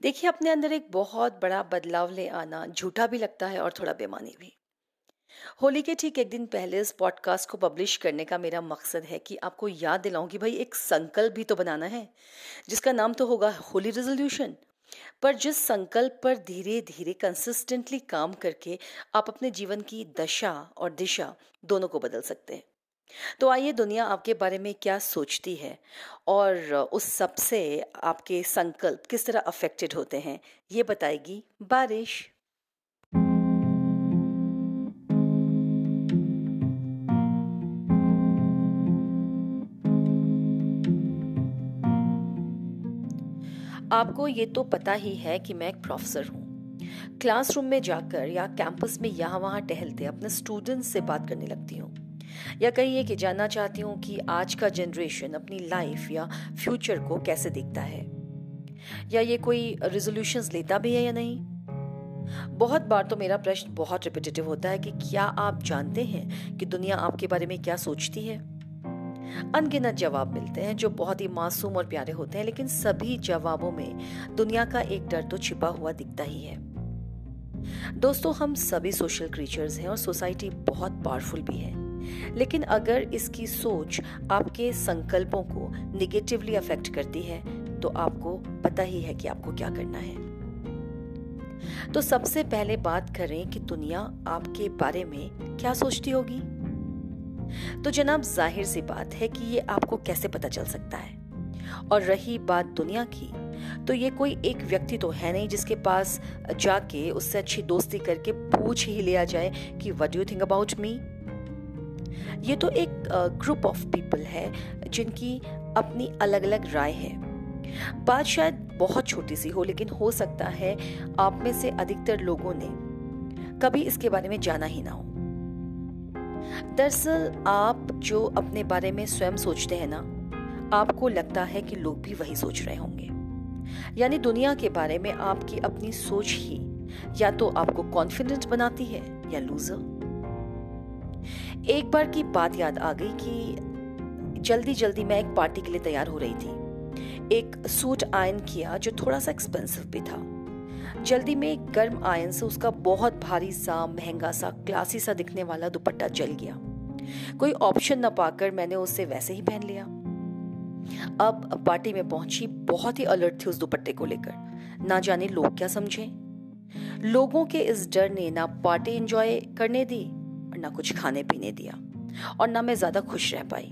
देखिए, अपने अंदर एक बहुत बड़ा बदलाव ले आना झूठा भी लगता है और थोड़ा बेमानी भी। होली के ठीक एक दिन पहले इस पॉडकास्ट को पब्लिश करने का मेरा मकसद है कि आपको याद दिलाऊं कि भाई एक संकल्प भी तो बनाना है, जिसका नाम तो होगा होली रेजोल्यूशन। पर जिस संकल्प पर धीरे धीरे कंसिस्टेंटली काम करके आप अपने जीवन की दशा और दिशा दोनों को बदल सकते हैं। तो आइए दुनिया आपके बारे में क्या सोचती है और उस सबसे आपके संकल्प किस तरह अफेक्टेड होते हैं, ये बताएगी बारिश। आपको ये तो पता ही है कि मैं एक प्रोफेसर हूँ। क्लासरूम में जाकर या कैंपस में यहाँ वहाँ टहलते अपने स्टूडेंट्स से बात करने लगती हूँ। या कहिए कि जानना चाहती हूँ कि आज का जनरेशन अपनी लाइफ या फ्यूचर को कैसे देखता है? या ये कोई रेजोल्यूशंस लेता भी है या नहीं? बहुत बार तो मेरा प्रश्न बहुत रिपीटेटिव होता है कि क्या आप जानते हैं कि दुनिया आपके बारे में क्या सोचती है? अनगिनत जवाब मिलते हैं जो बहुत ही मासूम और प्यारे होते हैं, लेकिन सभी जवाबों में दुनिया का एक डर तो छिपा हुआ दिखता ही है। दोस्तों, हम सभी सोशल क्रीचर्स हैं और सोसाइटी बहुत पावरफुल भी है। लेकिन अगर इसकी सोच आपके संकल्पों को निगेटिवली अफेक्ट करती है तो आपको पता ही है कि आपको क्या करना है। तो सबसे पहले बात करें कि दुनिया आपके बारे में क्या सोचती होगी। तो जनाब, ज़ाहिर सी बात है कि ये आपको कैसे पता चल सकता है? और रही बात दुनिया की तो ये कोई एक व्यक्ति तो है नहीं जिसके पास जाके उससे अच्छी दोस्ती करके पूछ ही लिया जाए कि what you think about me ये तो एक ग्रुप ऑफ़ पीपल है, जिनकी अपनी अलग अलग राय है। बात शायद बहुत छोटी सी हो, लेकिन हो सकता है आप में से अधिकतर लोगों ने कभी इसके बारे में जाना ही ना हो। दरअसल आप जो अपने बारे में स्वयं सोचते हैं ना, आपको लगता है कि लोग भी वही सोच रहे होंगे। यानी दुनिया के बारे में आपकी अपनी सोच ही या तो आपको कॉन्फिडेंट बनाती है या लूजर एक बार की बात याद आ गई कि जल्दी जल्दी मैं एक पार्टी के लिए तैयार हो रही थी। एक सूट आयन किया जो थोड़ा सा एक्सपेंसिव भी था। जल्दी में एक गर्म आयन से उसका बहुत भारी सा, महँगा सा क्लासी सा दिखने वाला दुपट्टा जल गया। कोई ऑप्शन न पाकर मैंने उसे वैसे ही पहन लिया। अब पार्टी में पहुँची, बहुत ही अलर्ट थी उस दुपट्टे को लेकर। ना जाने लोग क्या समझे। लोगों के इस डर ने ना पार्टी एंजॉय करने दी ना कुछ खाने पीने दिया और ना मैं ज़्यादा खुश रह पाई।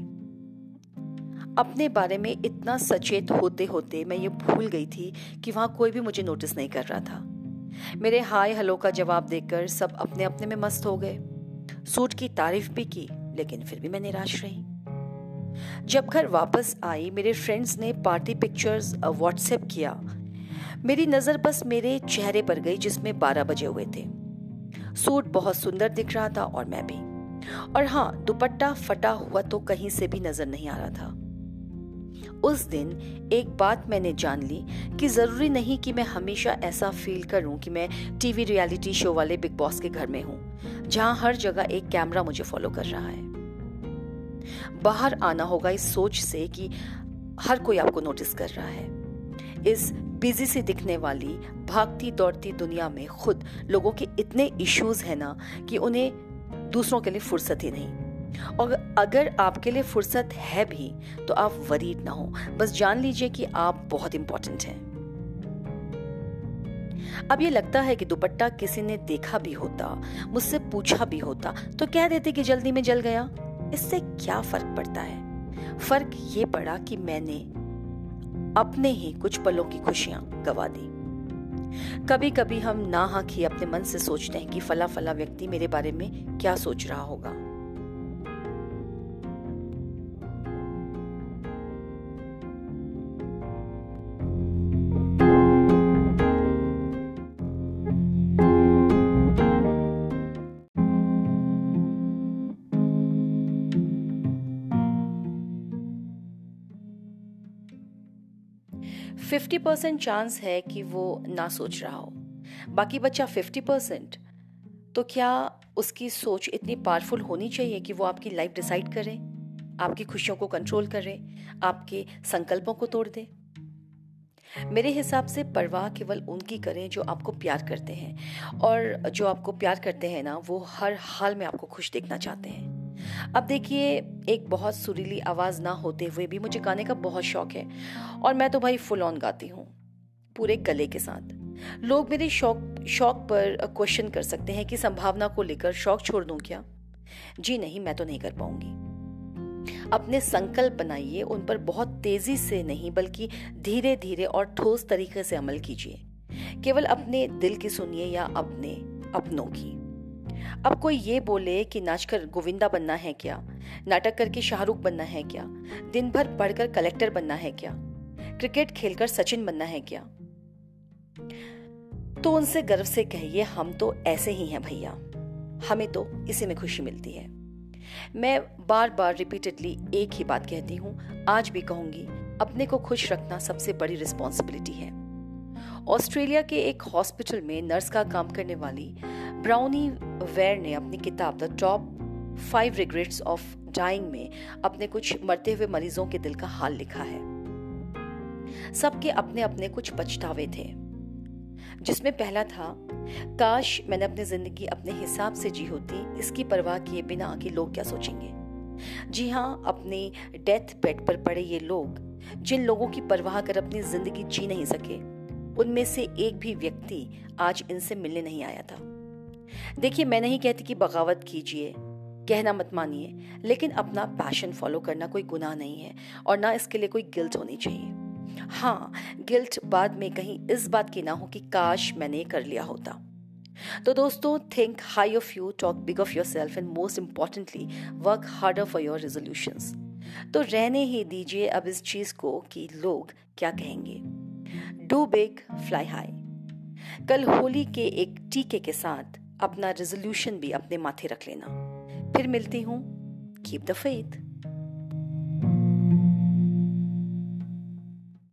अपने बारे में इतना सचेत होते होते मैं ये भूल गई थी कि वहाँ कोई भी मुझे नोटिस नहीं कर रहा था। मेरे हाय हेलो का जवाब देकर सब अपने अपने में मस्त हो गए। सूट की तारीफ़ भी की, लेकिन फिर भी मैं निराश रही। जब घर वापस आई, मेरे फ्रेंड्स ने पार्टी पिक्चर्स व्हाट्सएप किया। मेरी नज़र बस मेरे चेहरे पर गई जिसमें बारह बजे हुए थे। सूट बहुत सुंदर दिख रहा था और मैं भी। और हाँ दुपट्टा फटा हुआ तो कहीं से भी नज़र नहीं आ रहा था। उस दिन एक बात मैंने जान ली कि ज़रूरी नहीं कि मैं हमेशा ऐसा फील करूँ कि मैं टीवी रियलिटी शो वाले बिग बॉस के घर में हूँ, जहाँ हर जगह एक कैमरा मुझे फॉलो कर रहा है। बाहर आना होगा इस सोच से कि हर कोई आपको नोटिस कर रहा है। इस बिज़ी सी दिखने वाली, भागती दौड़ती दुनिया में खुद लोगों के इतने इश्यूज़ हैं ना कि उन्हें दूसरों के लिए फुर्सत ही नहीं। और अगर आपके लिए फुर्सत है भी तो आप वरीड ना हो। बस जान लीजिए कि आप बहुत इंपॉर्टेंट हैं। अब ये लगता है कि दुपट्टा किसी ने देखा भी होता, मुझसे पूछा भी होता तो कह देते कि जल्दी में जल गया। इससे क्या फ़र्क पड़ता है? फ़र्क ये पड़ा कि मैंने अपने ही कुछ पलों की खुशियाँ गवा दी। कभी कभी हम ना हक ही अपने मन से सोचते हैं कि फला फला व्यक्ति मेरे बारे में क्या सोच रहा होगा। 50 परसेंट चांस है कि वो ना सोच रहा हो। बाकी बच्चा 50 परसेंट। तो क्या उसकी सोच इतनी पावरफुल होनी चाहिए कि वो आपकी लाइफ डिसाइड करे, आपकी खुशियों को कंट्रोल करे, आपके संकल्पों को तोड़ दे? मेरे हिसाब से परवाह केवल उनकी करें जो आपको प्यार करते हैं। और जो आपको प्यार करते हैं ना, वो हर हाल में आपको खुश देखना चाहते हैं। अब देखिए, एक बहुत सुरीली आवाज़ ना होते हुए भी मुझे गाने का बहुत शौक है और मैं तो भाई फुल ऑन गाती हूँ, पूरे गले के साथ। लोग मेरे शौक शौक पर क्वेश्चन कर सकते हैं कि संभावना को लेकर शौक छोड़ दूँ क्या? जी नहीं, मैं तो नहीं कर पाऊँगी। अपने संकल्प बनाइए, उन पर बहुत तेज़ी से नहीं, बल्कि धीरे धीरे और ठोस तरीके से अमल कीजिए। केवल अपने दिल की सुनिए या अपने अपनों की। अब कोई ये बोले कि नाचकर गोविंदा बनना है क्या? नाटक करके शाहरुख बनना है क्या? दिन भर पढ़कर कलेक्टर बनना है क्या? क्रिकेट खेलकर सचिन बनना है क्या? तो उनसे गर्व से कहिए, हम तो ऐसे ही हैं भैया। हमें तो इसी में खुशी मिलती है। मैं बार बार रिपीटेडली एक ही बात कहती हूँ, आज भी कहूँगी, अपने को खुश रखना सबसे बड़ी रिस्पॉन्सिबिलिटी है। ऑस्ट्रेलिया के एक हॉस्पिटल में नर्स का काम करने वाली ब्राउनी वेयर ने अपनी किताब the top five regrets of dying में अपने कुछ मरते हुए मरीजों के दिल का हाल लिखा है। सबके अपने अपने कुछ पछतावे थे। जिसमें पहला था, काश मैंने अपनी ज़िंदगी अपने हिसाब से जी होती, इसकी परवाह किए बिना कि लोग क्या सोचेंगे? जी हाँ अपने डेथ बेड पर पड़े ये लोग, जिन लोगों की परवाह कर अपनी ज़िंदगी जी नहीं सके, उनमें से एक भी व्यक्ति आज इनसे मिलने नहीं आया था। देखिए, मैं नहीं कहती कि बगावत कीजिए, कहना मत मानिए, लेकिन अपना पैशन फॉलो करना कोई गुनाह नहीं है और ना इसके लिए कोई गिल्ट होनी चाहिए। हाँ गिल्ट बाद में कहीं इस बात की ना हो कि काश मैंने कर लिया होता। तो दोस्तों think high of you talk big of yourself and most importantly work harder for your resolutions तो रहने ही दीजिए अब इस चीज़ को कि लोग क्या कहेंगे। डू बिग फ्लाई हाई कल होली के एक टीके के साथ अपना रेजोल्यूशन भी अपने माथे रख लेना। फिर मिलती हूँ। Keep the faith